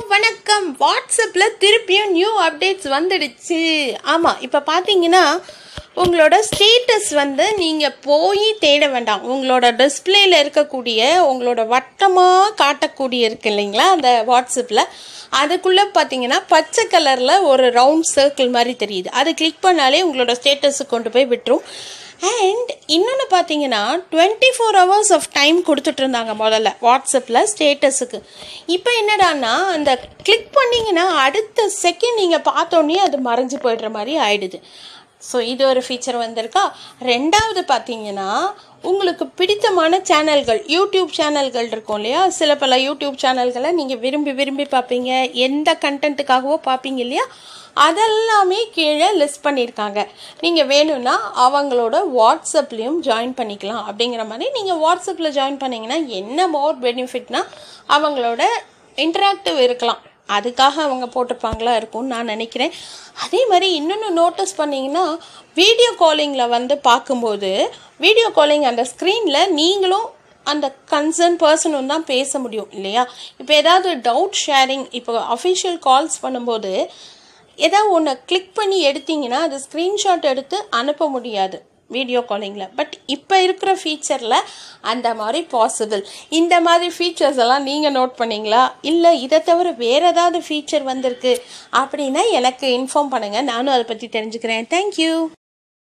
வணக்கம். வாட்ஸ்அப்பில் திருப்பியும் நியூ அப்டேட்ஸ் வந்துடுச்சு. ஆமாம் இப்போ பார்த்தீங்கன்னா உங்களோட ஸ்டேட்டஸ் வந்து நீங்கள் போய் தேட வேண்டாம். உங்களோட டிஸ்பிளேயில் இருக்கக்கூடிய உங்களோட வட்டமாக காட்டக்கூடிய இருக்கு இல்லைங்களா அந்த வாட்ஸ்அப்பில் அதுக்குள்ளே பார்த்தீங்கன்னா பச்சை கலரில் ஒரு ரவுண்ட் சர்க்கிள் மாதிரி தெரியுது. அதை கிளிக் பண்ணாலே உங்களோட ஸ்டேட்டஸுக்கு கொண்டு போய் விட்டுரும். அண்ட் இன்னொன்று பார்த்தீங்கன்னா twenty four hours of time கொடுத்துட்ருந்தாங்க முதல்ல வாட்ஸ்அப்பில் ஸ்டேட்டஸுக்கு இப்போ என்னடான்னா அந்த கிளிக் பண்ணிங்கன்னா அடுத்த செகண்ட் நீங்கள் பார்த்தோன்னே அது மறைஞ்சு போயிடுற மாதிரி ஆயிடுது. ஸோ இது ஒரு ஃபீச்சர் வந்திருக்கா? ரெண்டாவது பார்த்தீங்கன்னா உங்களுக்கு பிடித்தமான சேனல்கள் யூடியூப் சேனல்கள் இருக்கும் இல்லையா? சில பல யூடியூப் சேனல்களை நீங்கள் விரும்பி விரும்பி பார்ப்பீங்க. எந்த கண்டென்ட்டுக்காகவோ பார்ப்பீங்க இல்லையா? அதெல்லாமே கீழே லிஸ்ட் பண்ணியிருக்காங்க. நீங்கள் வேணும்னா அவங்களோட வாட்ஸ்அப்லேயும் ஜாயின் பண்ணிக்கலாம். அப்படிங்கிற மாதிரி நீங்கள் வாட்ஸ்அப்பில் ஜாயின் பண்ணிங்கன்னா என்ன மோர் பெனிஃபிட்னால் அவங்களோட இன்டராக்டிவ் இருக்கலாம். அதுக்காக அவங்க போட்டிருப்பாங்களா இருக்கும்னு நான் நினைக்கிறேன். அதே மாதிரி இன்னொன்று நோட்டீஸ் பண்ணிங்கன்னா வீடியோ காலிங்கில் வந்து பார்க்கும்போது வீடியோ காலிங் அந்த ஸ்க்ரீனில் நீங்களும் அந்த கன்சர்ன் பர்சனும் தான் பேச முடியும் இல்லையா? இப்போ ஏதாவது டவுட் ஷேரிங் இப்போ அஃபிஷியல் கால்ஸ் பண்ணும்போது ஏதாவது ஒன்று கிளிக் பண்ணி எடுத்தீங்கன்னா அது ஸ்க்ரீன்ஷாட் எடுத்து அனுப்ப முடியாது வீடியோ காலிங்கில் பட் இப்போ இருக்கிற ஃபீச்சரில் அந்த மாதிரி பாசிபிள் இந்த மாதிரி ஃபீச்சர்ஸ் எல்லாம் நீங்கள் நோட் பண்ணீங்களா? இல்லை இதை தவிர வேறு ஏதாவது ஃபீச்சர் வந்திருக்கு அப்படின்னா எனக்கு இன்ஃபார்ம் பண்ணுங்கள் நானும் அதை பற்றி தெரிஞ்சுக்கிறேன். தேங்க்யூ